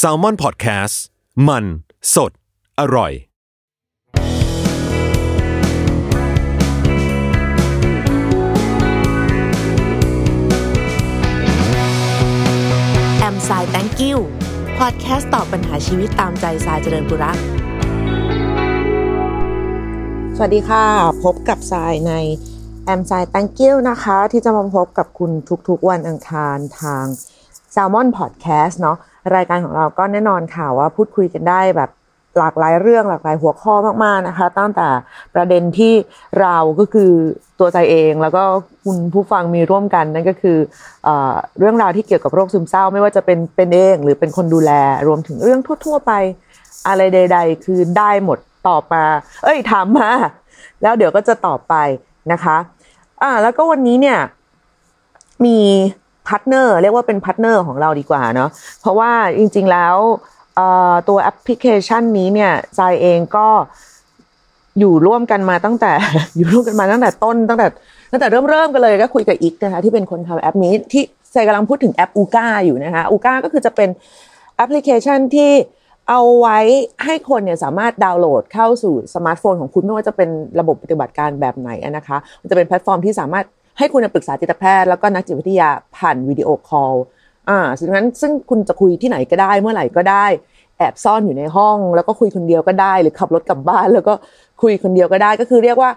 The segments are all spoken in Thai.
s a l ม o n PODCAST มัน สด อร่อย แอมไซแตงกิวพอดแคสต์ตอบปัญหาชีวิตตามใจสายเจริญบุรักสวัสดีค่ะ พบกับสายในแอมไซแตงกิวนะคะ ที่จะมาพบกับคุณทุกๆวันอังคารทาง s ซ l m o n Podcast เนาะรายการของเราก็แน่นอนค่ะว่าพูดคุยกันได้แบบหลากหลายเรื่องหลากหลายหัวข้อมากๆนะคะ ตั้งแต่ประเด็นที่เราก็คือตัวใจเองแล้วก็คุณผู้ฟังมีร่วมกันนั่นก็คือเอเรื่องราวที่เกี่ยวกับโรคซึมเศร้า ไม่ว่าจะเป็นเป็นเองหรือเป็นคนดูแลรวมถึงเรื่องทั่ว ๆ ไปอะไรใด ๆ คือได้หมดตอบมา เอ้ยถามมา แล้วเดี๋ยวก็จะตอบไปนะคะ อ่า แล้วก็วันนี้เนี่ยมี partner เรียกว่าเป็น partner ของเราดีกว่าเนาะเพราะว่าจริง ๆแล้วตัวแอปพลิเคชันนี้เนี่ยใจเองก็อยู่ร่วมกันมาตั้งแต่อยู่ร่วมกันมาตั้งแต่ต้นตั้งแต่ตั้งแต่เริ่มเริ่มกันเลยก็คุยกับอิ๊กนะคะที่เป็นคนทำแอปนี้ที่ใจกำลังพูดถึงแอปอูก้าอยู่นะคะอูก้าก็คือจะเป็นแอปพลิเคชันที่เอาไว้ให้คนเนี่ยสามารถดาวน์โหลดเข้าสู่สมาร์ทโฟนของคุณไม่ว่าจะเป็นระบบปฏิบัติการแบบไหนนะคะ มันจะเป็นแพลตฟอร์มที่สามารถ ให้คุณปรึกษาจิตแพทย์แล้วก็นักจิตวิทยาผ่าน video call อ่าดังนั้นซึ่งคุณจะคุยที่ไหนก็ได้เมื่อไหร่ก็ได้ แอบซ่อนอยู่ในห้อง แล้วก็คุยคนเดียวก็ได้ หรือขับรถกลับบ้าน แล้วก็คุยคนเดียวก็ได้ ก็คือเรียกว่า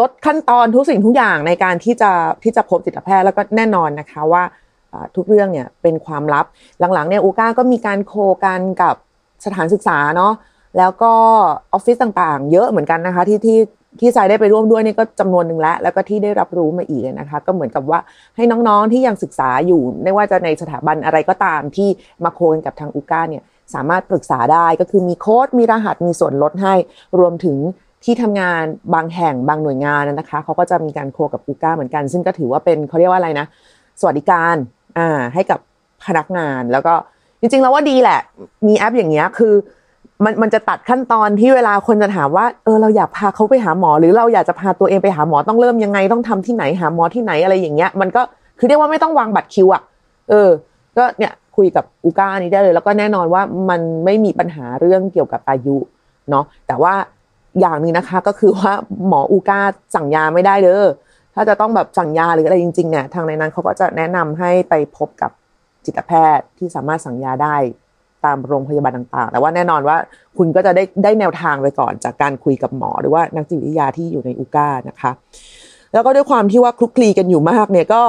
ลดขั้นตอนทุกสิ่งทุกอย่างในการที่จะที่จะพบจิตแพทย์แล้วก็แน่นอนนะคะว่าทุกเรื่องเนี่ยเป็นความลับหลังๆเนี่ยอูก้าก็มีการโคกันกับสถานศึกษาเนาะ แล้วก็ออฟฟิศต่างๆ เยอะเหมือนกันนะคะ ที่ที่ที่ทรายได้ไปร่วมด้วยนี่ก็จำนวนหนึ่งแล้ว แล้วก็ที่ได้รับรู้มาอีกนะคะ ก็เหมือนกับว่าให้น้องๆที่ยังศึกษาอยู่ ไม่ว่าจะในสถาบันอะไรก็ตามที่มาโคนกับทางอูก้าเนี่ยสามารถปรึกษาได้ก็คือมีโค้ดมีรหัสมีส่วนลดให้รวมถึงที่ทำงานบางแห่งบางหน่วยงานนะคะเขาก็จะมีการโคกับอูก้าเหมือนกัน ซึ่งก็ถือว่าเป็นเขาเรียกว่าอะไรนะ สวัสดิการอ่าให้กับพนักงานแล้วก็จริงๆแล้วว่าดีแหละ มีแอปอย่างเงี้ยคือ มันมันจะตัดขั้นตอนที่เวลาคนจะถามว่าเออเราอยากพาเขาไปหาหมอ หรือเราอยากจะพาตัวเองไปหาหมอต้องเริ่มยังไงต้องทำที่ไหนหาหมอที่ไหนอะไรอย่างเงี้ยมันก็คือเรียกว่าไม่ต้องวางบัตรคิวอะเออ ก็เนี่ยคุยกับอูก้านี้ได้เลย แล้วก็แน่นอนว่ามันไม่มีปัญหาเรื่องเกี่ยวกับอายุเนาะแต่ว่าอย่างนี้นะคะก็คือว่าหมออูก้าสั่งยาไม่ได้เด้อถ้าจะต้องแบบสั่งยาหรืออะไรจริงๆเนี่ยทางในนั้นเขาก็จะแนะนำให้ไปพบกับจิตแพทย์ที่สามารถสั่งยาได้ ตามโรงพยาบาลต่างๆ แต่ว่าแน่นอนว่าคุณก็จะได้ได้แนวทางไปก่อนจากการคุยกับหมอ หรือว่านักจิตวิทยาที่อยู่ในอูก้านะคะ แล้วก็ด้วยความที่ว่าคลุกคลีกันอยู่มากเนี่ยก็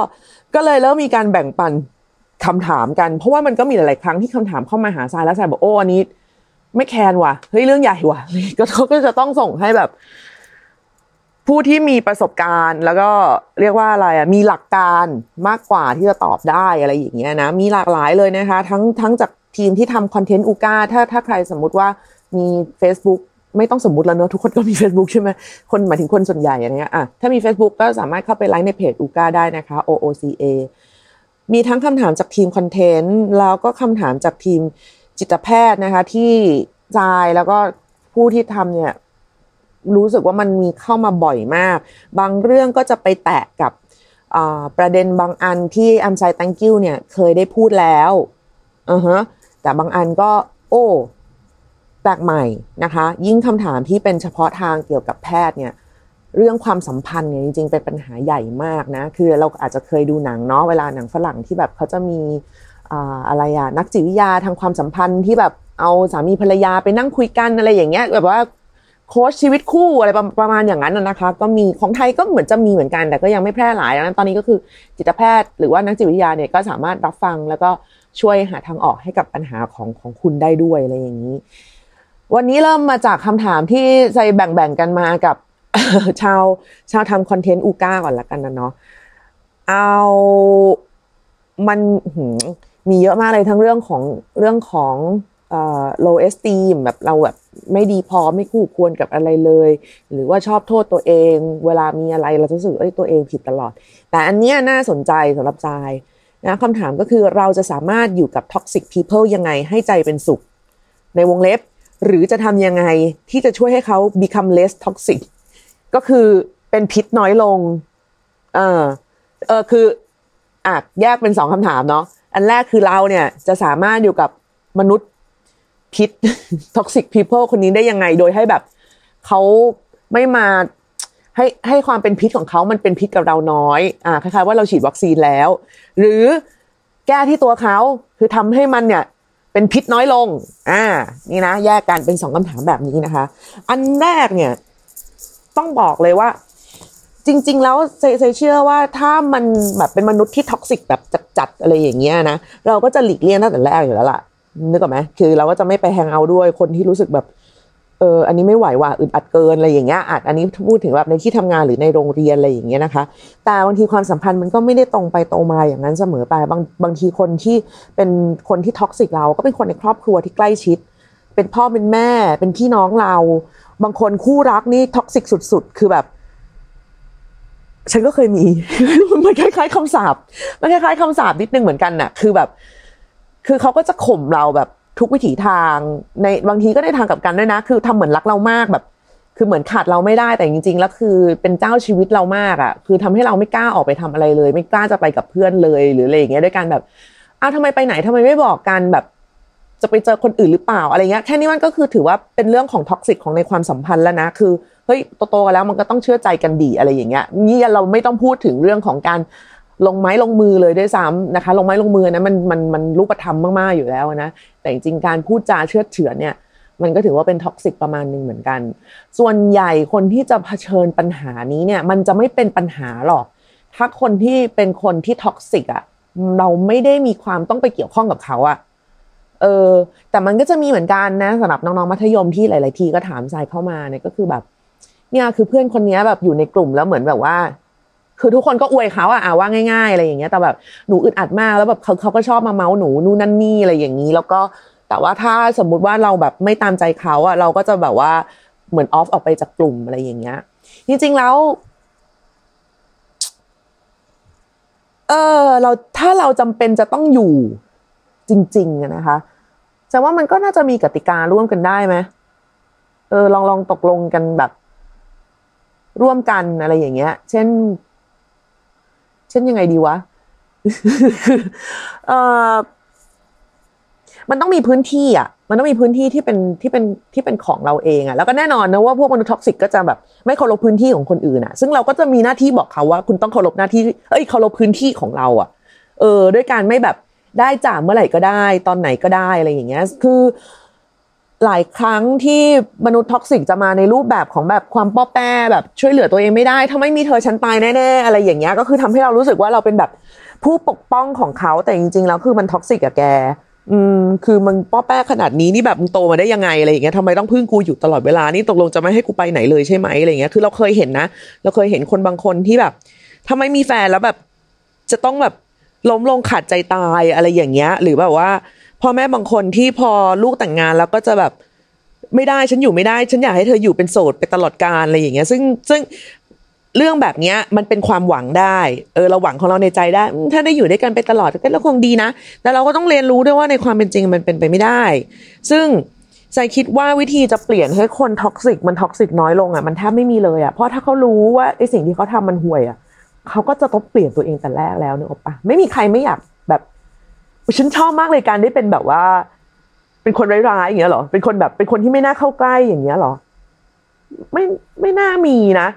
ก็เลยเริ่มมีการแบ่งปันคำถามกัน เพราะว่ามันก็มีหลายๆครั้งที่คำถามเข้ามาหาทรายแล้วทรายบอกโอ้อันนี้ ไม่แคนว่ะเฮ้ยเรื่องใหญ่ว่ะก็ก็จะต้องส่งให้แบบผู้ที่มีประสบการณ์แล้วก็เรียกว่าอะไรอะมีหลักการมากกว่าที่จะตอบได้อะไรอย่างเงี้ยนะมีหลากหลายเลยนะคะ ทั้งทั้งจาก ทีมที่ทำคอนเทนต์อูก้าถ้าถ้าใครสมมุติว่ามี Facebook ไม่ต้องสมมติแล้วเนอะทุกคนก็มี Facebook ใช่ไหมคนหมายถึงคนส่วนใหญ่อะไรเงี้ยอะถ้ามี Facebook ก็สามารถเข้าไปไลค์ในเพจอูก้าได้นะคะ OOCA มีทั้งคำถามจากทีมคอนเทนต์แล้วก็คำถามจากทีมจิตแพทย์นะคะ ที่จายแล้วก็ผู้ที่ทำเนี่ยรู้สึกว่ามันมีเข้ามาบ่อยมาก บางเรื่องก็จะไปแตะกับประเด็นบางอันที่อัมไซตังกิ้วเนี่ยเคยได้พูดแล้วอือฮะ แต่บางอันก็ โอ้แปลกใหม่นะคะ ยิ่งคำถามที่เป็นเฉพาะทางเกี่ยวกับแพทย์เนี่ยเรื่องความสัมพันธ์เนี่ยจริงๆเป็นปัญหาใหญ่มากนะ คือเราอาจจะเคยดูหนังเนาะเวลาหนังฝรั่งที่แบบเขาจะมีอะไรอะนักจิตวิทยาทางความสัมพันธ์ที่แบบเอาสามีภรรยาไปนั่งคุยกันอะไรอย่างเงี้ยแบบว่าโค้ชชีวิตคู่อะไรประมาณอย่างนั้นนะคะ ก็มีของไทยก็เหมือนจะมีเหมือนกันแต่ก็ยังไม่แพร่หลายดังนั้นตอนนี้ก็คือจิตแพทย์หรือว่านักจิตวิทยาเนี่ยก็สามารถรับฟังแล้วก็ ช่วยหาทางออกให้กับปัญหาของของคุณได้ด้วยอะไรอย่างนี้ วันนี้เริ่มมาจากคำถามที่ใส่แบ่งๆกันมากับชาวชาวทำคอนเทนต์อูก้าก่อนละกันนะเนาะเอามันมีเยอะมากเลยทั้งเรื่องของเรื่องของเอ่อ low esteem แบบเราแบบไม่ดีพอไม่คู่ควรกับอะไรเลย หรือว่าชอบโทษตัวเอง เวลามีอะไรเราจะรู้สึกเอ้ยตัวเองผิดตลอด แต่อันเนี้ยน่าสนใจสำหรับใจ นะคำถามก็คือเราจะสามารถอยู่กับ toxic people ยังไงให้ใจเป็นสุข ในวงเล็บ หรือจะทำยังไงที่จะช่วยให้เขา become less toxic ก็คือเป็นพิษน้อยลง เออเออคืออะแยกเป็นสองคำถามเนาะอันแรกคือเราเนี่ยจะสามารถอยู่กับมนุษย์พิษ toxic people คนนี้ได้ยังไงโดยให้แบบเขาไม่มา ให้ให้ความเป็นพิษของเขามันเป็นพิษกับเราน้อยอ่าคล้ายๆว่าเราฉีดวัคซีนแล้ว หรือแก้ที่ตัวเขาคือทำให้มันเนี่ยเป็นพิษน้อยลง อ่า นี่นะ แยกกันเป็นสองคำถามแบบนี้นะคะ อันแรกเนี่ย ต้องบอกเลยว่า จริง ๆ แล้วเซเชื่อว่าถ้ามันแบบเป็นมนุษย์ที่ท็อกซิกแบบจัดๆอะไรอย่างเงี้ยนะ เราก็จะหลีกเลี่ยงตั้งแต่แรกอยู่แล้วล่ะนึกออกไหมคือเราก็จะไม่ไปแฮงเอาด้วยคนที่รู้สึกแบบ เอออันนี้ไม่ไหวว่ะอึดอัดเกินอะไรอย่างเงี้ยอาจอันนี้พูดถึงแบบในที่ทำงานหรือในโรงเรียนอะไรอย่างเงี้ยนะคะ แต่บางทีความสัมพันธ์มันก็ไม่ได้ตรงไปตรงมาอย่างนั้นเสมอไปบางบางทีคนที่เป็นคนที่ toxic เราก็เป็นคนในครอบครัวที่ใกล้ชิด เป็นพ่อเป็นแม่เป็นพี่น้องเรา บางคนคู่รักนี่ toxic สุด ๆ คือแบบฉันก็เคยมี มันคล้ายๆคำสาปมันคล้ายๆคำสาปนิดนึงเหมือนกันน่ะ คือแบบ คือเขาก็จะข่มเราแบบ ทุกวิถีทางในบางทีก็ในทางกลับกันด้วยนะ คือทำเหมือนรักเรามากแบบ คือเหมือนขาดเราไม่ได้แต่จริง ๆ แล้วคือเป็นเจ้าชีวิตเรามากอะ่ะ คือทำให้เราไม่กล้าออกไปทำอะไรเลย ไม่กล้าจะไปกับเพื่อนเลยหรืออะไรอย่างเงี้ยด้วยการแบบอ้าวทำไมไปไหนทำไมไม่บอกกันแบบ จะไปเจอคนอื่นหรือเปล่าอะไรเงี้ยแค่นี้มันก็คือถือว่าเป็นเรื่องของ toxic ของในความสัมพันธ์แล้วนะคือเฮ้ยโตๆกันแล้วมันก็ต้องเชื่อใจกันดีอะไรอย่างเงี้ยนี่เราไม่ต้องพูดถึงเรื่องของการ ลงไม้ลงมือเลยด้วยซ้ำนะคะ ลงไม้ลงมือนะมันมันมันรูปธรรมมากๆอยู่แล้วนะแต่จริงการพูดจาเชือดเฉือนเนี่ยมันก็ถือว่าเป็น toxic ประมาณหนึ่งเหมือนกัน ส่วนใหญ่คนที่จะเผชิญปัญหานี้เนี่ยมันจะไม่เป็นปัญหาหรอก ถ้าคนที่เป็นคนที่ท็อกซิกอะเราไม่ได้มีความต้องไปเกี่ยวข้องกับเขาอะเออ แต่มันก็จะมีเหมือนกันนะสำหรับน้องๆมัธยมที่หลาย ๆ ทีก็ถามใจเข้ามาเนี่ยก็คือแบบ เนี่ยคือเพื่อนคนนี้แบบอยู่ในกลุ่มแล้วเหมือนแบบว่า คือทุกคนก็อวยเขาอะว่าง่ายๆอะไรอย่างเงี้ยแต่แบบหนูอึดอัดมากแล้วแบบเขาเขาก็ชอบมาเมาส์หนูนู่นนั่นนี่อะไรอย่างนี้ แล้วก็แต่ว่าถ้าสมมุติว่าเราแบบไม่ตามใจเขาอะเราก็จะแบบว่าเหมือนออฟออกไปจากกลุ่มอะไรอย่างเงี้ยจริงๆแล้วเออเราถ้าเราจำเป็นจะต้องอยู่จริง ๆนะคะแต่ว่ามันก็น่าจะมีกติการ่วมกันได้ไหมเออลองลองตกลงกันแบบ ร่วมกันอะไรอย่างเงี้ย เช่น เช่นยังไงดีวะเออมันต้องมีพื้นที่อะ มันต้องมีพื้นที่ที่เป็นที่เป็นที่เป็นของเราเองอะ แล้วก็แน่นอนนะว่าพวกมนุษย์ toxic ก็จะแบบ ไม่เคารพพื้นที่ของคนอื่นอะ ซึ่งเราก็จะมีหน้าที่บอกเขาว่า คุณต้องเคารพหน้าที่ เอ้ย เคารพพื้นที่ของเราอะ เออ ด้วยการไม่แบบได้จ่าเมื่อไหร่ก็ได้ ตอนไหนก็ได้อะไรอย่างเงี้ย คือ หลายครั้งที่มนุษย์ toxic จะมาในรูปแบบของแบบความป้อแป้แบบช่วยเหลือตัวเองไม่ได้ ถ้าไม่มีเธอฉันตายแน่ๆอะไรอย่างเงี้ยก็คือทำให้เรารู้สึกว่าเราเป็นแบบผู้ปกป้องของเขาแต่จริงๆแล้วคือมัน toxic อะแก อืม คือมึงป้อแป้ขนาดนี้นี่แบบมึงโตมาได้ยังไงอะไรอย่างเงี้ยทำไมต้องพึ่งกูอยู่ตลอดเวลานี่ตกลงจะไม่ให้กูไปไหนเลยใช่ไหมอะไรเงี้ยคือเราเคยเห็นนะ เราเคยเห็นคนบางคนที่แบบทำไมมีแฟนแล้วแบบ จะต้องแบบล้มลงขาดใจตายอะไรอย่างเงี้ย หรือแบบว่า พ่อแม่บางคนที่พอลูกแต่งงานแล้วก็จะแบบไม่ได้ฉันอยู่ไม่ได้ ฉันอยากให้เธออยู่เป็นโสดไปตลอดกาลอะไรอย่างเงี้ย ซึ่งซึ่งเรื่องแบบเนี้ยมันเป็นความหวังได้เออเราหวังของเราในใจได้ ถ้าได้อยู่ด้วยกันไปตลอดก็คงดีนะ แต่เราก็ต้องเรียนรู้ด้วยว่าในความเป็นจริงมันเป็นไปไม่ได้ ซึ่งใจคิดว่าวิธีจะเปลี่ยนให้คน toxic มัน toxic น้อยลงอะมันแทบไม่มีเลยอะเพราะถ้าเขารู้ว่าไอสิ่งที่เขาทำมันห่วยอะเขาก็จะต้องเปลี่ยนตัวเองแต่แรกแล้วเนอะปะไม่มีใครไม่อยาก ฉันชอบมากเลยการได้เป็นแบบว่า เป็นคนร้ายๆอย่างเงี้ยหรอ เป็นคนแบบ เป็นคนที่ไม่น่าเข้าใกล้อย่างเงี้ยหรอ ไม่ไม่น่ามีนะ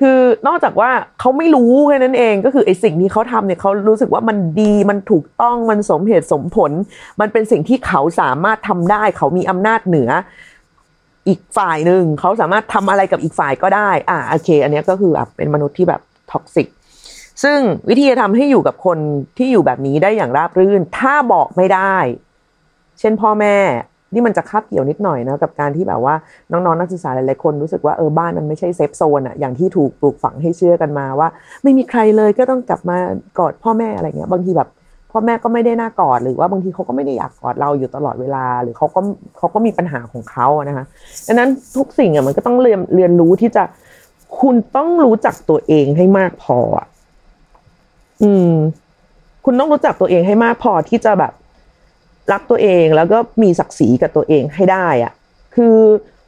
คือนอกจากว่าเขาไม่รู้แค่นั้นเอง ก็คือไอ้สิ่งที่เขาทำเนี่ยเขารู้สึกว่ามันดีมันถูกต้องมันสมเหตุสมผล มันเป็นสิ่งที่เขาสามารถทำได้ เขามีอำนาจเหนือ อีกฝ่ายหนึ่งเขาสามารถทำอะไรกับอีกฝ่ายก็ได้ อ่าโอเค อันนี้ก็คือแบบเป็นมนุษย์ที่แบบ toxic ซึ่งวิธีจะทำให้อยู่กับคนที่อยู่แบบนี้ได้อย่างราบรื่น ถ้าบอกไม่ได้ เช่นพ่อแม่ นี่มันจะคาบเกี่ยวนิดหน่อยนะกับการที่แบบว่าน้องๆนักศึกษาหลายๆคนรู้สึกว่าเออบ้านมันไม่ใช่เซฟโซนอะอย่างที่ถูกปลูกฝังให้เชื่อกันมาว่า ไม่มีใครเลยก็ต้องกลับมากอดพ่อแม่อะไรเงี้ยบางทีแบบพ่อแม่ก็ไม่ได้น่ากอดหรือว่าบางทีเขาก็ไม่ได้อยากกอดเราอยู่ตลอดเวลา หรือเขาก็เขาก็มีปัญหาของเขาอะนะคะดังนั้นทุกสิ่งอะมันก็ต้องเรียนเรียนรู้ที่จะคุณต้องรู้จักตัวเองให้มากพออะ อืม คุณต้องรู้จักตัวเองให้มากพอที่จะแบบรักตัวเองแล้วก็มีศักดิ์ศรีกับตัวเองให้ได้อะคือ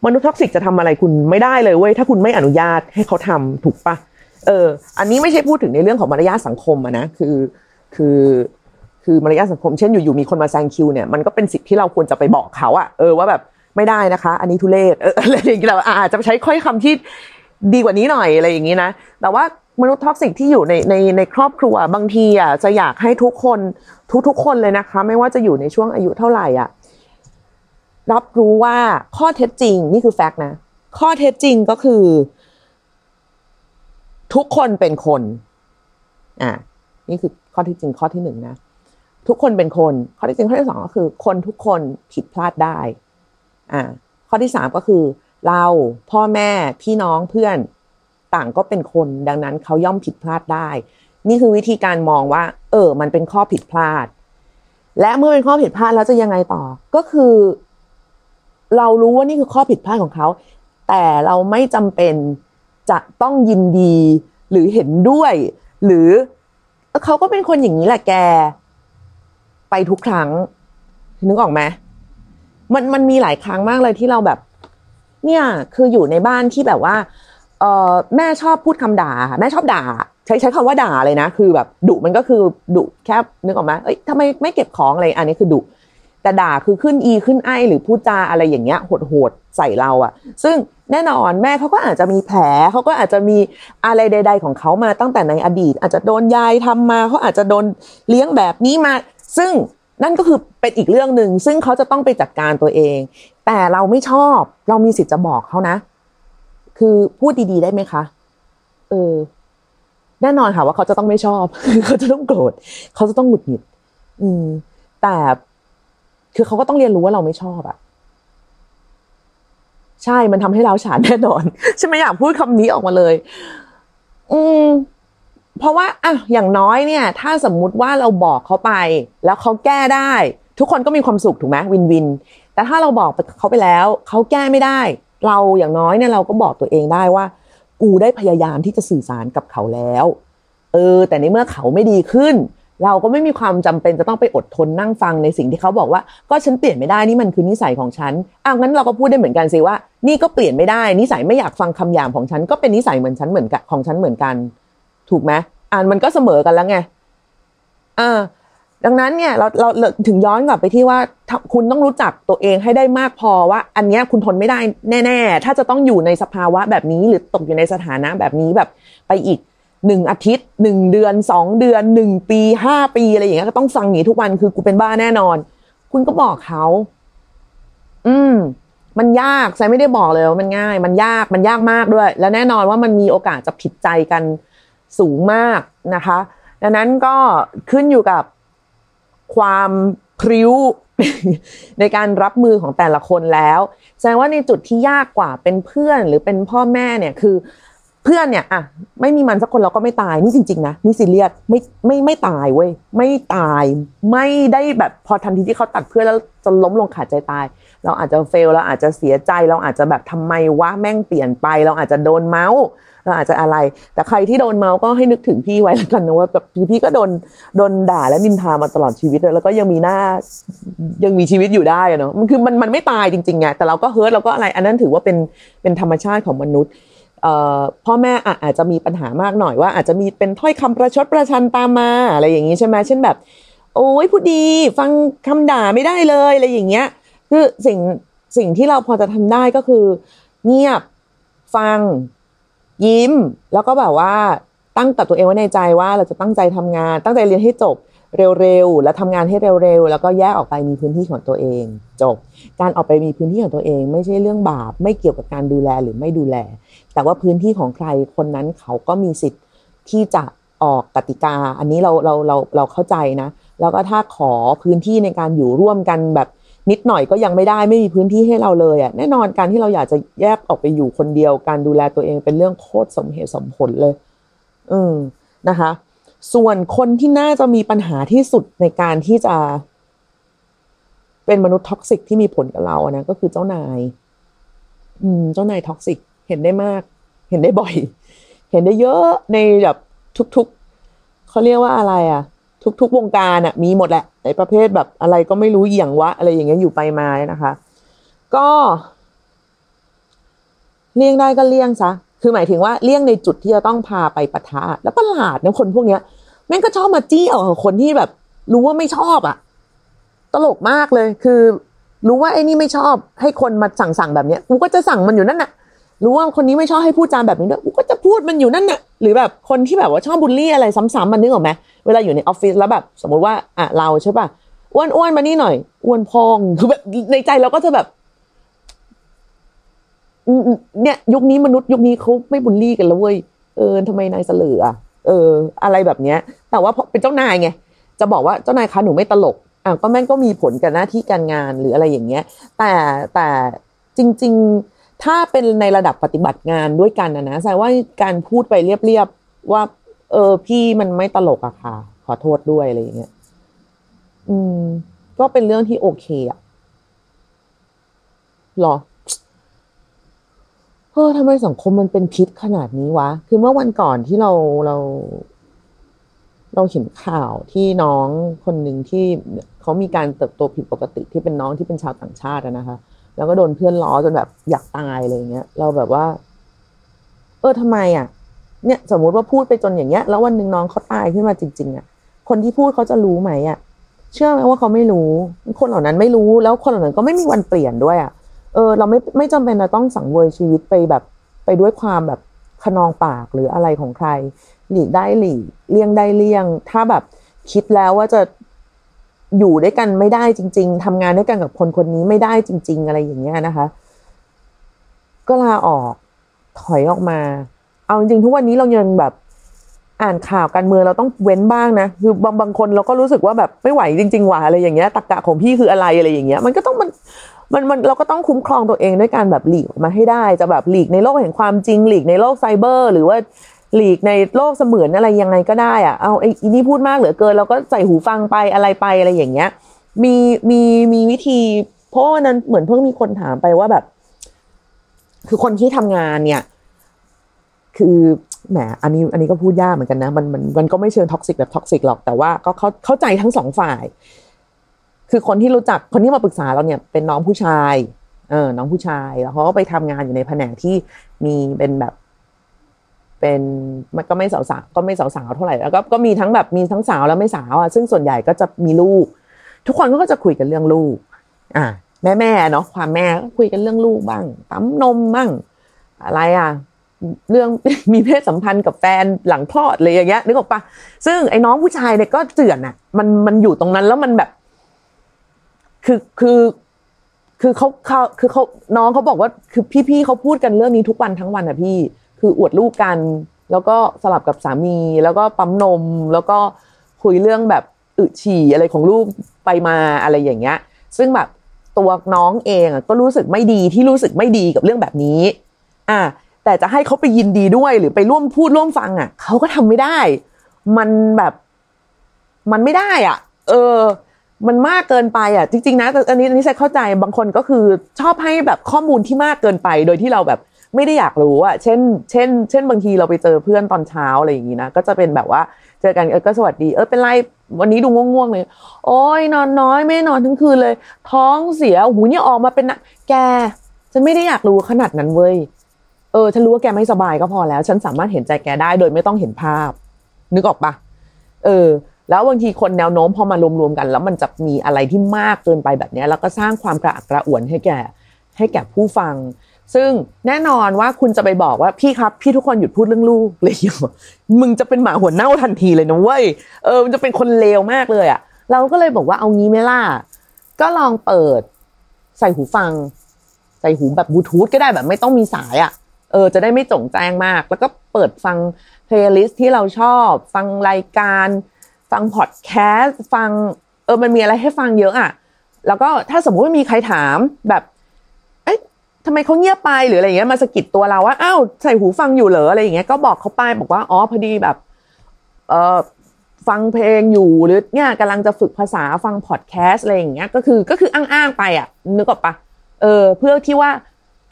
มนุษย์ toxic จะทำอะไรคุณไม่ได้เลยเว้ยถ้าคุณไม่อนุญาตให้เขาทำถูกปะเออ อันนี้ไม่ใช่พูดถึงในเรื่องของมารยาทสังคมอะนะคือคือคือมารยาทสังคมเช่นอยู่ๆมีคนมาแซงคิวเนี่ยมันก็เป็นสิทธิ์ที่เราควรจะไปบอกเขาอะเออว่าแบบไม่ได้นะคะ อันนี้ทุเรศเอออะไรอย่างเงี้ยเราอาจจะใช้ถ้อยคำที่ดีกว่านี้หน่อยอะไรอย่างงี้นะแต่ว่า มนุษย์ toxic ที่อยู่ในในในครอบครัวบางทีอะจะอยากให้ทุกคนทุกๆคนเลยนะคะ ไม่ว่าจะอยู่ในช่วงอายุเท่าไหร่อะรับรู้ว่าข้อเท็จจริงนี่คือ fact นะ ข้อเท็จจริงก็คือ ทุกคนเป็นคนอ่านี่คือข้อเท็จจริงข้อที่หนึ่งนะทุกคนเป็นคน ข้อเท็จจริงข้อที่สองก็คือ คนทุกคนผิดพลาดได้อ่าข้อที่สามก็คือ เราพ่อแม่พี่น้องเพื่อน ต่างก็เป็นคนดังนั้นเขาย่อมผิดพลาดได้ นี่คือวิธีการมองว่า เออ มันเป็นข้อผิดพลาด และเมื่อเป็นข้อผิดพลาดแล้วจะยังไงต่อ ก็คือ เรารู้ว่านี่คือข้อผิดพลาดของเขา แต่เราไม่จำเป็นจะต้องยินดี หรือเห็นด้วย หรือเขาก็เป็นคนอย่างนี้แหละแก ไปทุกครั้งนึกออกไหมมันมันมีหลายครั้งมากเลยที่เราแบบ เนี่ย คืออยู่ในบ้านที่แบบว่า เออแม่ชอบพูดคำด่าแม่ชอบด่า ใช้ใช้คำว่าด่าเลยนะ คือแบบดุมันก็คือดุแค่นึกออกไหมเอ้ยทำไมไม่เก็บของอะไรอันนี้คือดุแต่ด่าคือขึ้นอีขึ้นไอหรือพูดจาอะไรอย่างเงี้ยโหดๆใส่เราอะซึ่งแน่นอนแม่เขาก็อาจจะมีแผลเขาก็อาจจะมีอะไรใด ๆ ของเขามาตั้งแต่ในอดีต อาจจะโดนยายทำมาเขาอาจจะโดนเลี้ยงแบบนี้มา ซึ่งนั่นก็คือเป็นอีกเรื่องหนึ่งซึ่งเขาจะต้องไปจัดการตัวเอง แต่เราไม่ชอบเรามีสิทธิ์จะบอกเขานะ คือพูดดีๆได้ไหมคะ เออ แน่นอนค่ะว่าเขาจะต้องไม่ชอบ เขาจะต้องโกรธ เขาจะต้องหงุดหงิด อืม แต่ คือเขาก็ต้องเรียนรู้ว่าเราไม่ชอบอะใช่ มันทำให้เราฉานแน่นอนใช่ไหมอยากพูดคำนี้ออกมาเลย อืม เพราะว่าอะอย่างน้อยเนี่ย ถ้าสมมุติว่าเราบอกเขาไป แล้วเขาแก้ได้ ทุกคนก็มีความสุขถูกไหมวินวิน แต่ถ้าเราบอกเขาไปแล้ว เขาแก้ไม่ได้ เราอย่างน้อยเนี่ยเราก็บอกตัวเองได้ว่า กูได้พยายามที่จะสื่อสารกับเขาแล้ว เออ แต่ในเมื่อเขาไม่ดีขึ้น เราก็ไม่มีความจำเป็นจะต้องไปอดทนนั่งฟังในสิ่งที่เขาบอกว่า ก็ฉันเปลี่ยนไม่ได้นี่มันคือนิสัยของฉันอ้าวงั้นเราก็พูดได้เหมือนกันสิว่า นี่ก็เปลี่ยนไม่ได้นิสัยไม่อยากฟังคำหยาบของฉันก็เป็นนิสัยเหมือนฉันเหมือนกันของฉันเหมือนกัน ถูกไหมอ่านมันก็เสมอกันแล้วไงอ่า ดังนั้นเนี่ยเราเราถึงย้อนกลับไปที่ว่าคุณต้องรู้จักตัวเองให้ได้มากพอว่า อันนี้คุณทนไม่ได้แน่ ๆ ถ้าจะต้องอยู่ในสภาวะแบบนี้หรือตกอยู่ในสถานะแบบนี้แบบไปอีกหนึ่งอาทิตย์หนึ่งเดือนสองเดือนหนึ่งปีห้าปีอะไรอย่างเงี้ยก็ต้องฟังอย่างนี้ทุกวันคือกูเป็นบ้าแน่นอน คุณก็บอกเขา อืม มันยากใช่ไม่ได้บอกเลยว่ามันง่าย มันยากมันยากมากด้วย แล้วแน่นอนว่ามันมีโอกาสจะผิดใจกันสูงมากนะคะ ดังนั้นก็ขึ้นอยู่กับ ความพริ้วในการรับมือของแต่ละคนแล้วแสดงว่าในจุดที่ยากกว่าเป็นเพื่อนหรือเป็นพ่อแม่เนี่ยคือ เพื่อนเนี่ยอะไม่มีมันสักคนเราก็ไม่ตายนี่จริงๆนะนี่ซีเรียสไม่ไม่ไม่ตายเว้ยไม่ตายไม่ได้แบบพอทันทีที่เขาตัดเพื่อนแล้วจะล้มลงขาดใจตาย เราอาจจะเฟลเราอาจจะเสียใจเราอาจจะแบบทำไมวะแม่งเปลี่ยนไป เราอาจจะโดนเมาส์ เราอาจจะอะไร แต่ใครที่โดนเมาส์ก็ให้นึกถึงพี่ไว้แล้วกันนะว่าแบบพี่ก็โดนโดนด่าและนินทามาตลอดชีวิตแล้วก็ยังมีหน้ายังมีชีวิตอยู่ได้เนาะมันคือมันมันไม่ตายจริงๆไงแต่เราก็เฮิร์ตเราก็อะไร อันนั้นถือว่าเป็นเป็นธรรมชาติของมนุษย์พ่อแม่อาจจะมีปัญหามากหน่อยว่า อาจจะมีเป็นถ้อยคำประชดประชันตามมาอะไรอย่างนี้ใช่ไหมเช่นแบบ โอ้ยพูดดีฟังคำด่าไม่ได้เลยอะไรอย่างเงี้ยคือสิ่งสิ่งที่เราพอจะทำได้ก็คือ เงียบฟัง ยิ้ม แล้วก็แบบว่าตั้งกับตัวเองไว้ในใจว่าเราจะตั้งใจทำงาน ตั้งใจเรียนให้จบเร็วๆ แล้วทำงานให้เร็วๆ แล้วก็แยกออกไปมีพื้นที่ของตัวเอง จบ การออกไปมีพื้นที่ของตัวเอง ไม่ใช่เรื่องบาป ไม่เกี่ยวกับการดูแลหรือไม่ดูแล แต่ว่าพื้นที่ของใครคนนั้นเขาก็มีสิทธิ์ที่จะออกกติกา อันนี้เราเราเราเราเข้าใจนะ แล้วก็ถ้าขอพื้นที่ในการอยู่ร่วมกันแบบ นิดหน่อยก็ยังไม่ได้ไม่มีพื้นที่ให้เราเลยอะแน่นอนการที่เราอยากจะแยกออกไปอยู่คนเดียว การดูแลตัวเองเป็นเรื่องโคตรสมเหตุสมผลเลย อืมนะคะ ส่วนคนที่น่าจะมีปัญหาที่สุดในการที่จะ เป็นมนุษย์ท็อกซิกที่มีผลกับเราอนะก็คือเจ้านาย อืม เจ้านาย toxic เห็นได้มาก เห็นได้บ่อย เห็นได้เยอะในแบบทุก ๆเขาเรียกว่าอะไรอะ ทุก ๆ วงการอะมีหมดแหละในประเภทแบบอะไรก็ไม่รู้อย่างวะ อะไรอย่างเงี้ยอยู่ไปมานะคะ ก็เลี่ยงได้ก็เลี่ยงซะคือหมายถึงว่าเลี่ยงในจุดที่จะต้องพาไปปะทะแล้วประหลาดนะคนพวกเนี้ยแม่งก็ชอบมาจี้เอาคนที่แบบ รู้ว่าไม่ชอบอะตลกมากเลยคือ รู้ว่าไอ้นี่ไม่ชอบ ให้คนมาสั่งสั่งแบบเนี้ยกูก็จะสั่งมันอยู่นั่นน่ะรู้ว่าคนนี้ไม่ชอบให้พูดจาแบบนี้ด้วยกูก็จะพูดมันอยู่นั่นน่ะหรือแบบคนที่แบบว่าชอบบูลลี่อะไรซ้ำๆมันนึกออกไหม เวลาอยู่ในออฟฟิศแล้วแบบ สมมุติว่าอะเราใช่ป่ะอ้วนอ้วนมานี่หน่อยอ้วนพองคือแบบในใจเราก็จะแบบเนี่ย ยุคนี้มนุษย์ยุคนี้เขาไม่บูลลี่กันแล้วเว้ยเออทำไมนายเสลือเออ อะไรแบบเนี้ย แต่ว่าเป็นเจ้านายไงจะบอกว่าเจ้านายคะหนูไม่ตลกอะก็แม่งก็มีผลกับหน้าที่การงานหรืออะไรอย่างเงี้ย แต่แต่จริง ๆ ถ้าเป็นในระดับปฏิบัติงานด้วยกันนะนะแสดงว่าการพูดไปเรียบๆว่า เออ พี่มันไม่ตลกอะค่ะ ขอโทษด้วยอะไรอย่างเงี้ยอืม ก็เป็นเรื่องที่โอเคอะหรอเออทำไมสังคมมันเป็นพิษขนาดนี้วะ คือเมื่อวันก่อนที่เราเรา เราเห็นข่าวที่น้องคนหนึ่งที่เขามีการเติบโตผิดปกติที่เป็นน้องที่เป็นชาวต่างชาตินะคะ แล้วก็โดนเพื่อนล้อจนแบบอยากตายอะไรเงี้ย เราแบบว่า เออทำไมอะ เนี่ยสมมติว่าพูดไปจนอย่างเงี้ย แล้ววันหนึ่งน้องเขาตายขึ้นมาจริง ๆ อะ คนที่พูดเขาจะรู้ไหมอะ เชื่อไหมว่าเขาไม่รู้ คนเหล่านั้นไม่รู้แล้วคนเหล่านั้นก็ไม่มีวันเปลี่ยนด้วยอะ เออ เราไม่ไม่จำเป็นจะต้องสังเวยชีวิตไปแบบไปด้วยความแบบขนองปากหรืออะไรของใคร หลีกได้หลีกเลี่ยงได้เลี่ยง ถ้าแบบคิดแล้วว่าจะอยู่ด้วยกันไม่ได้จริง ๆทำงานด้วยกันกับคนคนนี้ไม่ได้จริง ๆ อะไรอย่างเงี้ยนะคะ ก็ลาออกถอยออกมา เอาจริงๆทุกวันนี้เรายังแบบอ่านข่าวการเมืองเราต้องเว้นบ้างนะ คือบางบางคนเราก็รู้สึกว่าแบบไม่ไหวจริงๆว่ะอะไรอย่างเงี้ยตะกะของพี่คืออะไรอะไรอย่างเงี้ย มันก็ต้องมันมันมันเราก็ต้องคุ้มครองตัวเองด้วยการแบบหลีกมาให้ได้ จะแบบหลีกในโลกแห่งความจริงหลีกในโลกไซเบอร์ หรือว่าหลีกในโลกเสมือนอะไรยังไงก็ได้อะเอาไอ้นี่พูดมากเหลือเกินเราก็ใส่หูฟังไปอะไรไปอะไรอย่างเงี้ย มีมีมีวิธี เพราะวันนั้นเหมือนเพิ่งมีคนถามไปว่าแบบ คือคนที่ทำงานเนี่ย คือแหมอันนี้อันนี้ก็พูดยากเหมือนกันนะมันมันมันก็ไม่เชิง toxic แบบ toxic หรอกแต่ว่าก็เข้าเข้าใจทั้งสองฝ่าย คือคนที่รู้จักคนที่มาปรึกษาเราเนี่ยเป็นน้องผู้ชายเออน้องผู้ชายแล้วเขาก็ไปทำงานอยู่ในแผนกที่มีเป็นแบบ เป็นมันก็ไม่สาวสาวก็ไม่สาวสาวเท่าไหร่แล้วก็ก็มีทั้งแบบมีทั้งสาวแล้วไม่สาวอะซึ่งส่วนใหญ่ก็จะมีลูก ทุกคนก็จะคุยกันเรื่องลูก อ่าแม่แม่เนาะความแม่ก็คุยกันเรื่องลูกบ้างปั๊มนมบ้างอะไรอะ เรื่องมีเพศสัมพันธ์กับแฟนหลังคลอดเลยอย่างเงี้ยนึกออกปะซึ่งไอ้น้องผู้ชายเนี่ยก็เจือนอะ มันมันอยู่ตรงนั้นแล้วมันแบบ คือคือคือเขาเขาคือเขาน้องเขาบอกว่าคือพี่ๆเขาพูดกันเรื่องนี้ทุกวันทั้งวันอะพี่ คืออวดลูกกัน แล้วก็สลับกับสามี แล้วก็ปั๊มนม แล้วก็คุยเรื่องแบบอึฉี่อะไรของลูกไปมาอะไรอย่างเงี้ย ซึ่งแบบตัวน้องเองอะก็รู้สึกไม่ดีที่รู้สึกไม่ดีกับเรื่องแบบนี้ อะ แต่จะให้เขาไปยินดีด้วยหรือไปร่วมพูดร่วมฟังอะเขาก็ทำไม่ได้ มันแบบมันไม่ได้อะ เออ มันมากเกินไปอะ จริงๆนะแต่อันนี้อันนี้ใช่เข้าใจบางคนก็คือชอบให้แบบข้อมูลที่มากเกินไป โดยที่เราแบบไม่ได้อยากรู้อะเช่น เช่น เช่น บางทีเราไปเจอเพื่อนตอนเช้าอะไรอย่างงี้นะ ก็จะเป็นแบบว่าเจอกันเออก็สวัสดี เออเป็นไร วันนี้ดูง่วงๆเลย โอ้ยนอนน้อย ไม่นอนทั้งคืนเลย ท้องเสียหูเนี่ยออกมาเป็นนะแก ฉันไม่ได้อยากรู้ขนาดนั้นเว้ย เออ ฉันรู้ว่าแกไม่สบายก็พอแล้ว ฉันสามารถเห็นใจแกได้โดยไม่ต้องเห็นภาพ นึกออกปะเออ แล้วบางทีคนแนวโน้มพอมารวมๆกัน แล้วมันจะมีอะไรที่มากเกินไปแบบนี้แล้วก็สร้างความกระอักกระอ่วนให้แกให้แก่ผู้ฟัง ซึ่งแน่นอนว่าคุณจะไปบอกว่าพี่ครับ พี่ทุกคนหยุดพูดเรื่องลูกเลยมึงจะเป็นหมาหัวเน่าทันทีเลยนะเว้ยเออมันจะเป็นคนเลวมากเลยอะ่ะ เราก็เลยบอกว่าเอางี้ไหมล่ะก็ลองเปิด ใส่หูฟัง ใส่หูแบบบลูทูธก็ได้แบบไม่ต้องมีสายอะ่ะ เออจะได้ไม่โจ่งแจ้งมาก แล้วก็เปิดฟัง playlist ที่เราชอบ ฟังรายการ ฟังพอดแคสต์ฟังเออมันมีอะไรให้ฟังเยอะอะ่ะ แล้วก็ถ้าสมมุติว่ามีใครถามแบบเอ๊ะทำไมเขาเงียบไปหรืออะไรเงี้ยมาสะกิดตัวเราว่าอ้าวใส่หูฟังอยู่เหรออะไรอย่างเงี้ยก็บอกเขาไปบอกว่าอ๋อพอดีแบบเออฟังเพลงอยู่หรือเนี่ยกำลังจะฝึกภาษาฟังพอดแคสต์อะไรอย่างเงี้ยก็คือก็คืออ้างๆไปอะนึกออกปะเออเพื่อที่ว่า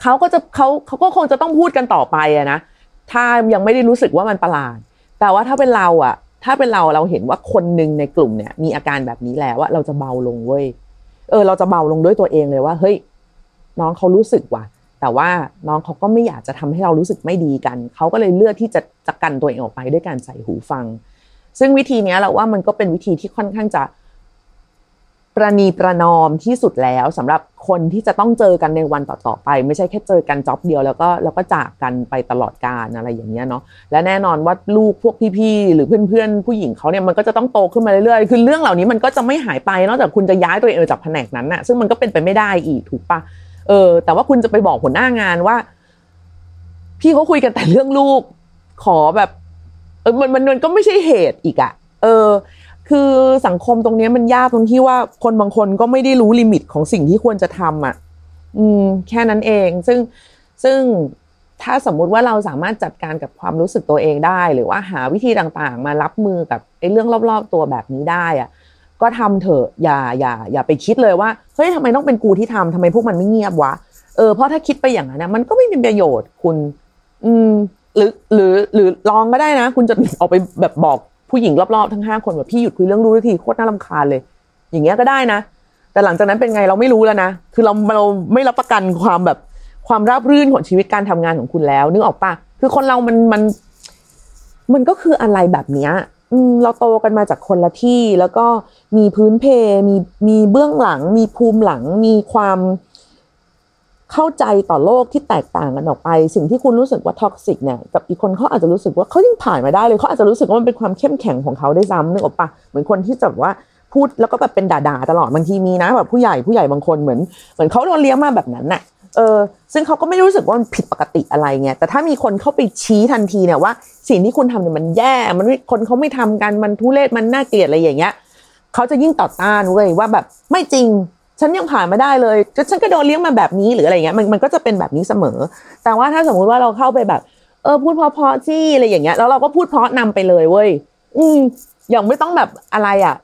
เขาก็จะเขาเขาก็คงจะต้องพูดกันต่อไปอะนะถ้ายังไม่ได้รู้สึกว่ามันประหลาด แต่ว่าถ้าเป็นเราอะถ้าเป็นเราเราเห็นว่าคนหนึ่งในกลุ่มเนี่ย มีอาการแบบนี้แล้วว่าเราจะเบาลงเว้ยเออ เราจะเบาลงด้วยตัวเองเลยว่า เฮ้ย น้องเขารู้สึกว่ะ แต่ว่าน้องเขาก็ไม่อยากจะทำให้เรารู้สึกไม่ดีกัน เขาก็เลยเลือกที่จะจะกันตัวเองออกไปด้วยการใส่หูฟัง ซึ่งวิธีนี้เราว่ามันก็เป็นวิธีที่ค่อนข้างจะ ประนีประนอมที่สุดแล้วสำหรับคนที่จะต้องเจอกันในวันต่อๆไป ไม่ใช่แค่เจอกันจ็อบเดียวแล้วก็แล้วก็จากกันไปตลอดกาลอะไรอย่างเงี้ยเนาะและแน่นอนว่าลูกพวกพี่ๆหรือเพื่อนๆ ผู้หญิงเขาเนี่ยมันก็จะต้องโตขึ้นมาเรื่อยๆคือเรื่องเหล่านี้มันก็จะไม่หายไปนอกจากคุณจะย้ายตัวเองออกจากแผนกนั้นน่ะซึ่งมันก็เป็นไปไม่ได้อีกถูกปะเออ แต่ว่าคุณจะไปบอกหัวหน้างานว่า พี่เขาคุยกันแต่เรื่องลูก ขอแบบ เออมันมันมันก็ไม่ใช่เหตุอีกอะเออ คือสังคมตรงนี้มันยากตรงที่ว่าคนบางคนก็ไม่ได้รู้ลิมิตของสิ่งที่ควรจะทำอะ อืม แค่นั้นเอง ซึ่งซึ่งถ้าสมมุติว่าเราสามารถจัดการกับความรู้สึกตัวเองได้ หรือว่าหาวิธีต่างๆ มารับมือกับไอ้เรื่องรอบๆตัวแบบนี้ได้อะ ก็ทำเถอะอย่าอย่า อย่าไปคิดเลยว่าเฮ้ยทำไมต้องเป็นกูที่ทำทำไมพวกมันไม่เงียบวะเออเพราะถ้าคิดไปอย่างนั้นนะมันก็ไม่มีประโยชน์คุณ อืมหรือหรือหรือลองก็ได้นะ คุณจะออกไปแบบบอก ผู้หญิงรอบๆทั้งห้าคนแบบพี่หยุดคุยเรื่องรู้ทีโคตรน่ารำคาญเลย อย่างเงี้ยก็ได้นะ แต่หลังจากนั้นเป็นไงเราไม่รู้แล้วนะคือเราเราไม่รับประกันความแบบความราบรื่นของชีวิตการทำงานของคุณแล้ว นึกออกปะคือคนเรามันมัน มันก็คืออะไรแบบเนี้ยอืมเราโตกันมาจากคนละที่ แล้วก็มีพื้นเพ มีมีเบื้องหลัง มีภูมิหลัง มีความ เข้าใจต่อโลกที่แตกต่างกันออกไป สิ่งที่คุณรู้สึกว่า toxic เนี่ยกับอีกคนเขาอาจจะรู้สึกว่าเขายังผ่านมาได้เลยเขาอาจจะรู้สึกว่ามันเป็นความเข้มแข็งของเขาได้ซ้ำนึกออกปะเหมือนคนที่แบบว่าพูดแล้วก็แบบเป็นด่าๆตลอดบางทีมีนะแบบผู้ใหญ่ผู้ใหญ่บางคนเหมือนเหมือนเขาโดนเลี้ยงมาแบบนั้นน่ะเออซึ่งเขาก็ไม่รู้สึกว่ามันผิดปกติอะไรเงี้ยแต่ถ้ามีคนเข้าไปชี้ทันทีเนี่ยว่า สิ่งที่คุณทำเนี่ยมันแย่ มันคนเขาไม่ทำกันมันทุเรศมันน่าเกลียดอะไรอย่างเงี้ยเขาจะยิ่งต่อต้านเว้ยว่าแบบไม่จริง ฉันยังผ่านมาได้เลยฉันก็โดนเลี้ยงมาแบบนี้หรืออะไรเงี้ยมันมันก็จะเป็นแบบนี้เสมอ แต่ว่าถ้าสมมุติว่าเราเข้าไปแบบ เออพูดเพราะๆที่อะไรอย่างเงี้ยแล้วเราก็พูดเพราะนำไปเลยเว้ยอืมอย่างไม่ต้องแบบอะไรอะ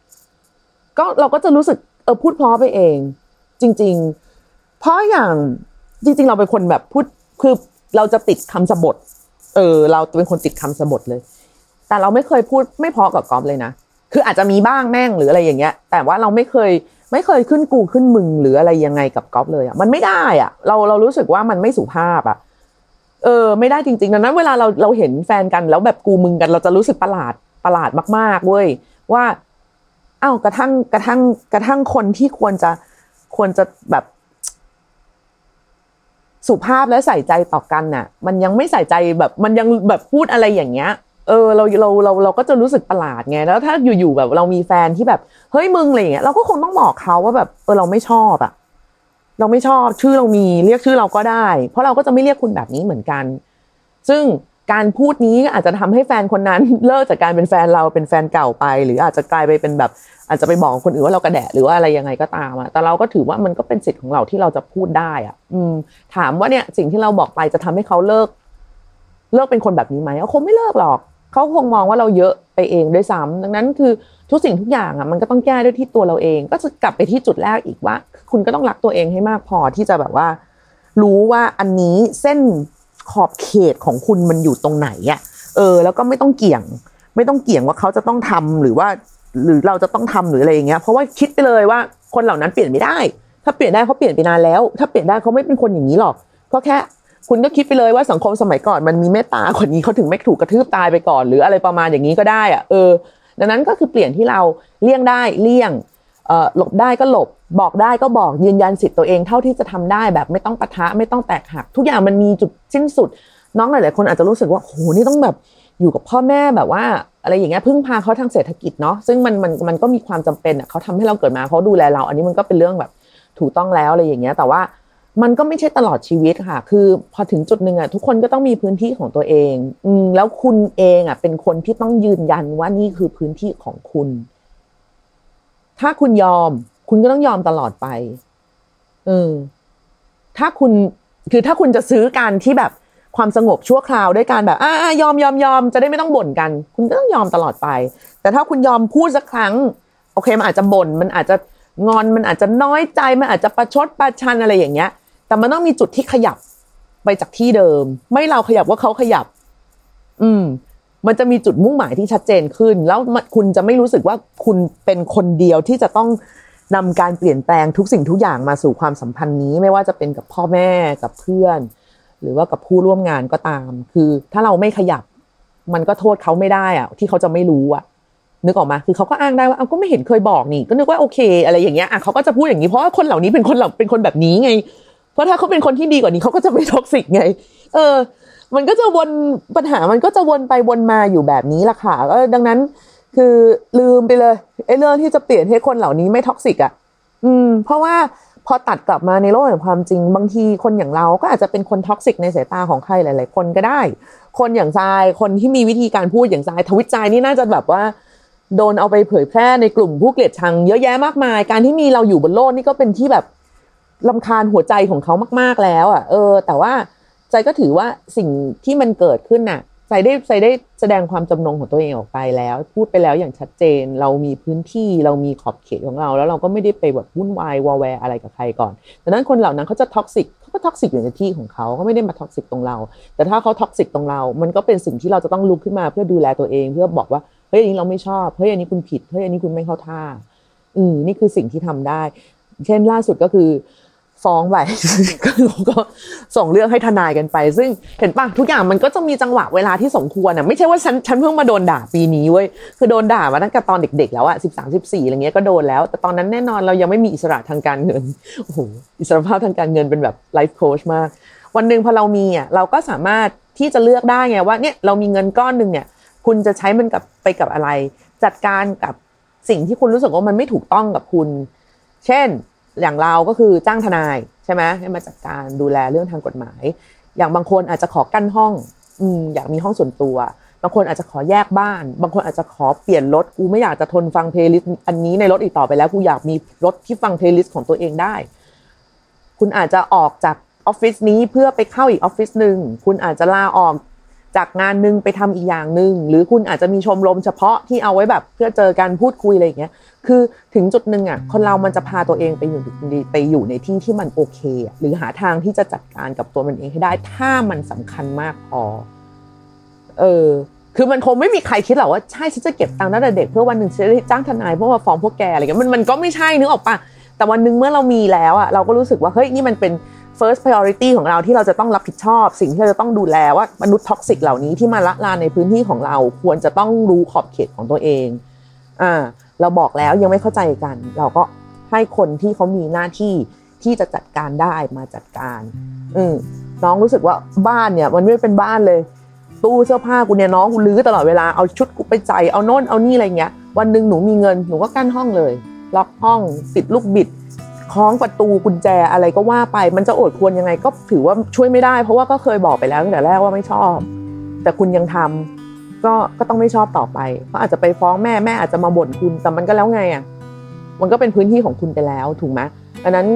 ก็เราก็จะรู้สึกเออพูดเพราะไปเอง จริง ๆ เพราะอย่างจริง ๆ เราเป็นคนแบบพูดคือเราจะติดคำสบท เออ เราเป็นคนติดคำสบทเลย แต่เราไม่เคยพูดไม่เพราะกับกอฟเลยนะคืออาจจะมีบ้างแม่งหรืออะไรอย่างเงี้ย แต่ว่าเราไม่เคย ไม่เคยขึ้นกูขึ้นมึงหรืออะไรยังไงกับก๊อฟเลยอะมันไม่ได้อะ เราเรารู้สึกว่ามันไม่สุภาพอะเออไม่ได้จริงๆดังนั้นเวลาเราเราเห็นแฟนกันแล้วแบบกูมึงกัน เราจะรู้สึกประหลาดประหลาดมากๆเว้ยว่าอ้าวกระทั่งกระทั่งกระทั่งคนที่ควรจะควรจะแบบ สุภาพและใส่ใจต่อกันน่ะ มันยังไม่ใส่ใจแบบ มันยังแบบพูดอะไรอย่างเงี้ย เออเราเราเราเราก็จะรู้สึกประหลาดไงแล้วถ้าอยู่ๆแบบเรามีแฟนที่แบบเฮ้ยมึงอะไรเงี้ยเราก็คงต้องบอกเขาว่าแบบเออเราไม่ชอบอะเราไม่ชอบชื่อเรามีเรียกชื่อเราก็ได้ เพราะเราก็จะไม่เรียกคุณแบบนี้เหมือนกัน ซึ่งการพูดนี้อาจจะทำให้แฟนคนนั้นเลิกจากการเป็นแฟนเราเป็นแฟนเก่าไป หรืออาจจะกลายไปเป็นแบบ อาจจะไปบอกคนอื่นว่าเรากระแดะหรือว่าอะไรยังไงก็ตามอะแต่เราก็ถือว่ามันก็เป็นสิทธิ์ของเราที่เราจะพูดได้อะ อืม ถามว่าเนี่ยสิ่งที่เราบอกไปจะทำให้เขาเลิก เลิกเป็นคนแบบนี้ไหมเขาคงไม่เลิกหรอก เขาคงมองว่าเราเยอะไปเองด้วยซ้ำดังนั้นคือทุกสิ่งทุกอย่างอะมันก็ต้องแก้ด้วยที่ตัวเราเอง ก็จะกลับไปที่จุดแรกอีกว่า คุณก็ต้องรักตัวเองให้มากพอที่จะแบบว่า รู้ว่าอันนี้เส้นขอบเขตของคุณมันอยู่ตรงไหนอะเออ แล้วก็ไม่ต้องเกี่ยง ไม่ต้องเกี่ยงว่าเขาจะต้องทำหรือว่า หรือเราจะต้องทำหรืออะไรอย่างเงี้ยเพราะว่าคิดไปเลยว่าคนเหล่านั้นเปลี่ยนไม่ได้ ถ้าเปลี่ยนได้เขาเปลี่ยนไปนานแล้ว ถ้าเปลี่ยนได้เขาไม่เป็นคนอย่างนี้หรอกก็แค่ คุณก็คิดไปเลยว่าสังคมสมัยก่อนมันมีเมตตากว่านี้เขาถึงไม่ถูกกระทืบตายไปก่อน หรืออะไรประมาณอย่างนี้ก็ได้อะเออ ดังนั้นก็คือเปลี่ยนที่เราเลี่ยงได้เลี่ยงหลบได้ก็หลบบอกได้ก็บอกยืนยันสิทธิ์ตัวเองเท่าที่จะทำได้แบบไม่ต้องปะทะไม่ต้องแตกหัก ทุกอย่างมันมีจุดสิ้นสุด น้องหลายๆคนอาจจะรู้สึกว่าโหนี่ต้องแบบอยู่กับพ่อแม่แบบว่า อะไรอย่างเงี้ยพึ่งพาเขาทางเศรษฐกิจเนาะซึ่งมันมันมันก็มีความจำเป็นอะเขาทำให้เราเกิดมาเขาดูแลเรา อันนี้มันก็เป็นเรื่องแบบถูกต้องแล้วอะไรอย่างเงี้ย แต่ว่า มันก็ไม่ใช่ตลอดชีวิตค่ะ คือพอถึงจุดหนึ่งอะทุกคนก็ต้องมีพื้นที่ของตัวเอง อืมแล้วคุณเองอะ เป็นคนที่ต้องยืนยันว่านี่คือพื้นที่ของคุณ ถ้าคุณยอม คุณก็ต้องยอมตลอดไป เออ ถ้าคุณ คือถ้าคุณจะซื้อการที่แบบความสงบชั่วคราวด้วยการแบบอ่ายอมยอมยอมจะได้ไม่ต้องบ่นกัน คุณก็ต้องยอมตลอดไป แต่ถ้าคุณยอมพูดสักครั้ง โอเค มันอาจจะบ่น มันอาจจะงอน มันอาจจะน้อยใจ มันอาจจะประชดประชันอะไรอย่างเงี้ย แต่มันต้องมีจุดที่ขยับไปจากที่เดิม ไม่เราขยับว่าเขาขยับ อืม มันจะมีจุดมุ่งหมายที่ชัดเจนขึ้น แล้วคุณจะไม่รู้สึกว่าคุณเป็นคนเดียวที่จะต้องนำการเปลี่ยนแปลงทุกสิ่งทุกอย่างมาสู่ความสัมพันธ์นี้ ไม่ว่าจะเป็นกับพ่อแม่กับเพื่อน หรือว่ากับผู้ร่วมงานก็ตาม คือถ้าเราไม่ขยับ มันก็โทษเขาไม่ได้อะที่เขาจะไม่รู้อะนึกออกปะคือเขาก็อ้างได้ว่าอ้าวก็ไม่เห็นเคยบอกนี่ ก็นึกว่าโอเค อะไรอย่างเงี้ยอะเขาก็จะพูดอย่างนี้เพราะว่าคนเหล่านี้เป็นคนเหล่าเป็นคนแบบนี้ไง เพราะถ้าเขาเป็นคนที่ดีกว่านี้เขาก็จะไม่ toxic ไง เออ มันก็จะวนปัญหามันก็จะวนไปวนมาอยู่แบบนี้ละค่ะก็ดังนั้น คือลืมไปเลยไอ้เรื่องที่จะเปลี่ยนให้คนเหล่านี้ไม่ toxic อะ อืม เพราะว่าพอตัดกลับมาในโลกแห่งความจริง บางทีคนอย่างเราก็อาจจะเป็นคน toxic ในสายตาของใครหลาย ๆ คนก็ได้ คนอย่างทรายคนที่มีวิธีการพูดอย่างทรายทวีตทรายนี่น่าจะแบบว่าโดนเอาไปเผยแพร่ในกลุ่มผู้เกลียดชังเยอะแยะมากมาย การที่มีเราอยู่บนโลกนี่ก็เป็นที่แบบ รำคาญหัวใจของเขามากๆแล้วอะ เออ แต่ว่าทรายก็ถือว่าสิ่งที่มันเกิดขึ้นน่ะทรายได้ทรายได้แสดงความจำนงของตัวเองออกไปแล้ว พูดไปแล้วอย่างชัดเจน เรามีพื้นที่เรามีขอบเขตของเรา แล้วเราก็ไม่ได้ไปแบบวุ่นวายวอแวร์อะไรกับใครก่อนดังนั้นคนเหล่านั้นเขาจะ toxic เขาก็ toxic อยู่ในที่ของเขาเขาไม่ได้มา toxic ตรงเรา แต่ถ้าเขา toxic ตรงเรา มันก็เป็นสิ่งที่เราจะต้องลุกขึ้นมาเพื่อดูแลตัวเอง เพื่อบอกว่าเฮ้ยอันนี้เราไม่ชอบเฮ้ยอันนี้คุณผิดเฮ้ยอันนี้คุณไม่เข้าท่าอืมนี่คือสิ่งที่ทำได้ เช่นล่าสุดก็คือ ฟ้องไปก็เราก็ส่งเรื่องให้ทนายกันไป ซึ่งเห็นปะทุกอย่างมันก็จะมีจังหวะเวลาที่สมควรอะไม่ใช่ว่าฉันฉันเพิ่งมาโดนด่าปีนี้เว้ยคือโดนด่ามาตั้งแต่ตอนเด็กๆแล้วอะสิบสามสิบสี่อะไรเงี้ยก็โดนแล้ว แต่ตอนนั้นแน่นอนเรายังไม่มีอิสระทางการเงินโอ้โหอิสรภาพทางการเงินเป็นแบบ life coach มาก วันหนึ่งพอเรามีอะเราก็สามารถที่จะเลือกได้ไงว่าเนี่ยเรามีเงินก้อนหนึ่งเนี่ย คุณจะใช้มันกับไปกับอะไร จัดการกับสิ่งที่คุณรู้สึกว่ามันไม่ถูกต้องกับคุณ เช่น อย่างเราก็คือจ้างทนายใช่ไหมให้มาจัดการดูแลเรื่องทางกฎหมาย อย่างบางคนอาจจะขอกั้นห้องอืมอยากมีห้องส่วนตัว บางคนอาจจะขอแยกบ้าน บางคนอาจจะขอเปลี่ยนรถกูไม่อยากจะทนฟัง playlist อันนี้ในรถอีกต่อไปแล้วกูอยากมีรถที่ฟัง playlist ของตัวเองได้ คุณอาจจะออกจากออฟฟิศนี้เพื่อไปเข้าอีกออฟฟิศหนึ่งคุณอาจจะลาออก จากงานหนึ่งไปทำอีกอย่างหนึ่งหรือคุณอาจจะมีชมรมเฉพาะที่เอาไว้แบบ เพื่อเจอการพูดคุยอะไรอย่างเงี้ยคือถึงจุดหนึ่งอะคนเรามันจะพาตัวเองไปอยู่ไปอยู่ในที่ที่มันโอเค หรือหาทางที่จะจัดการกับตัวมันเองให้ได้ ถ้ามันสำคัญมากพอเออคือมันคงไม่มีใครคิดหรอกว่าใช่ฉันจะเก็บตังค์ตั้งแต่เด็กเพื่อวันหนึ่งจะจ้างทนายเพื่อมาฟ้องพวกแกอะไรเงี้ยมันมันก็ไม่ใช่นึกออกปะแต่วันหนึ่งเมื่อเรามีแล้วอะเราก็รู้สึกว่าเฮ้ยนี่มันเป็น first priority ของเราที่เราจะต้องรับผิดชอบ สิ่งที่เราจะต้องดูแลว่ามนุษย์ toxic เหล่านี้ที่มาระรานในพื้นที่ของเราควรจะต้องรู้ขอบเขตของตัวเองอ่าเราบอกแล้วยังไม่เข้าใจกัน เราก็ให้คนที่เขามีหน้าที่ที่จะจัดการได้มาจัดการ อืมน้องรู้สึกว่าบ้านเนี่ย มันไม่เป็นบ้านเลย ตู้เสื้อผ้ากูเนี่ยน้องกูลื้อตลอดเวลาเอาชุดกูไปใจเอาโน่นเอานี่อะไรเงี้ย วันหนึ่งหนูมีเงินหนูก็กั้นห้องเลย ล็อกห้องติดลูกบิด คล้องประตูกุญแจอะไรก็ว่าไป มันจะอดควรยังไงก็ถือว่าช่วยไม่ได้ เพราะว่าก็เคยบอกไปแล้วตั้งแต่แรกว่าไม่ชอบ แต่คุณยังทำก็ก็ต้องไม่ชอบต่อไปเขาอาจจะไปฟ้องแม่แม่อาจจะมาบ่นคุณแต่มันก็แล้วไงอะมันก็เป็นพื้นที่ของคุณไปแล้วถูกไหมดังนั้น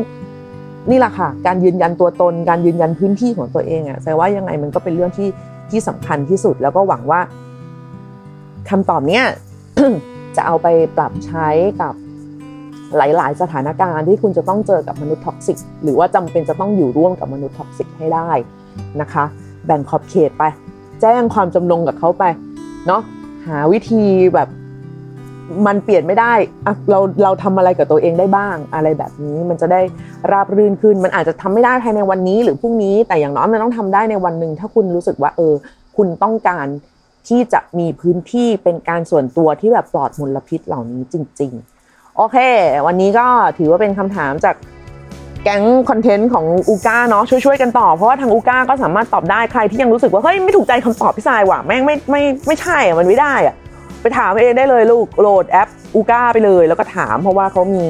นี่แหละค่ะ การยืนยันตัวตน การยืนยันพื้นที่ของตัวเองอะแสดงว่ายังไงมันก็เป็นเรื่องที่ที่สำคัญที่สุดแล้วก็หวังว่าคำตอบเนี้ยจะเอาไปปรับใช้กับ หลาย ๆ สถานการณ์ที่คุณจะต้องเจอกับมนุษย์ toxic หรือว่าจำเป็นจะต้องอยู่ร่วมกับมนุษย์ toxic ให้ได้นะคะ แบ่งขอบเขตไป แจ้งความจำนงกับเขาไปเนาะหาวิธีแบบมันเปลี่ยนไม่ได้อะเราเราทำอะไรกับตัวเองได้บ้าง อะไรแบบนี้มันจะได้ราบรื่นขึ้น มันอาจจะทำไม่ได้ภายในวันนี้หรือพรุ่งนี้ แต่อย่างน้อยมันต้องทำได้ในวันหนึ่งถ้าคุณรู้สึกว่าเออ คุณต้องการที่จะมีพื้นที่เป็นการส่วนตัวที่แบบปลอดมลพิษเหล่านี้จริง ๆ โอเค วันนี้ก็ถือว่าเป็นคำถามจากแก๊งคอนเทนต์ของอูก้าเนาะช่วยๆกันตอบเพราะว่าทางอูก้าก็สามารถตอบได้ใครที่ยังรู้สึกว่าเฮ้ยไม่ถูกใจคำตอบพี่สายว่ะแม่งไม่ไม่ไม่ใช่อะมันไม่ได้อะไปถามเองได้เลยลูกโหลดแอปอูก้าไปเลย แล้วก็ถามเพราะว่าเขามี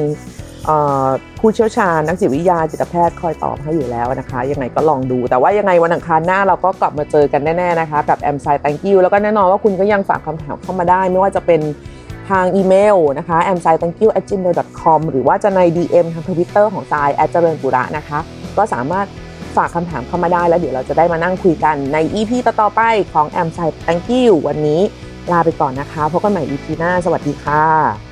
ผู้เชี่ยวชาญนักจิตวิทยาจิตแพทย์คอยตอบให้อยู่แล้วนะคะ ยังไงก็ลองดู แต่ว่ายังไงวันอังคารหน้าเราก็กลับมาเจอกันแน่ๆนะคะ กับแอมไซ thank you แล้วก็แน่นอนว่าคุณก็ยังฝากคำถามเข้ามาได้ ไม่ว่าจะเป็น ทางอีเมลนะคะ a m s i t h a n k y o u at gmail com หรือว่าจะใน DM ทางทวิตเตอร์ของทรายแอดเจริญปุระนะคะ ก็สามารถฝากคำถามเข้ามาได้แล้วเดี๋ยวเราจะได้มานั่งคุยกันใน EP ต่อๆไปของ a m s i Thank you วันนี้ลาไปก่อนนะคะพบกันใหม่ EP หน้า สวัสดีค่ะ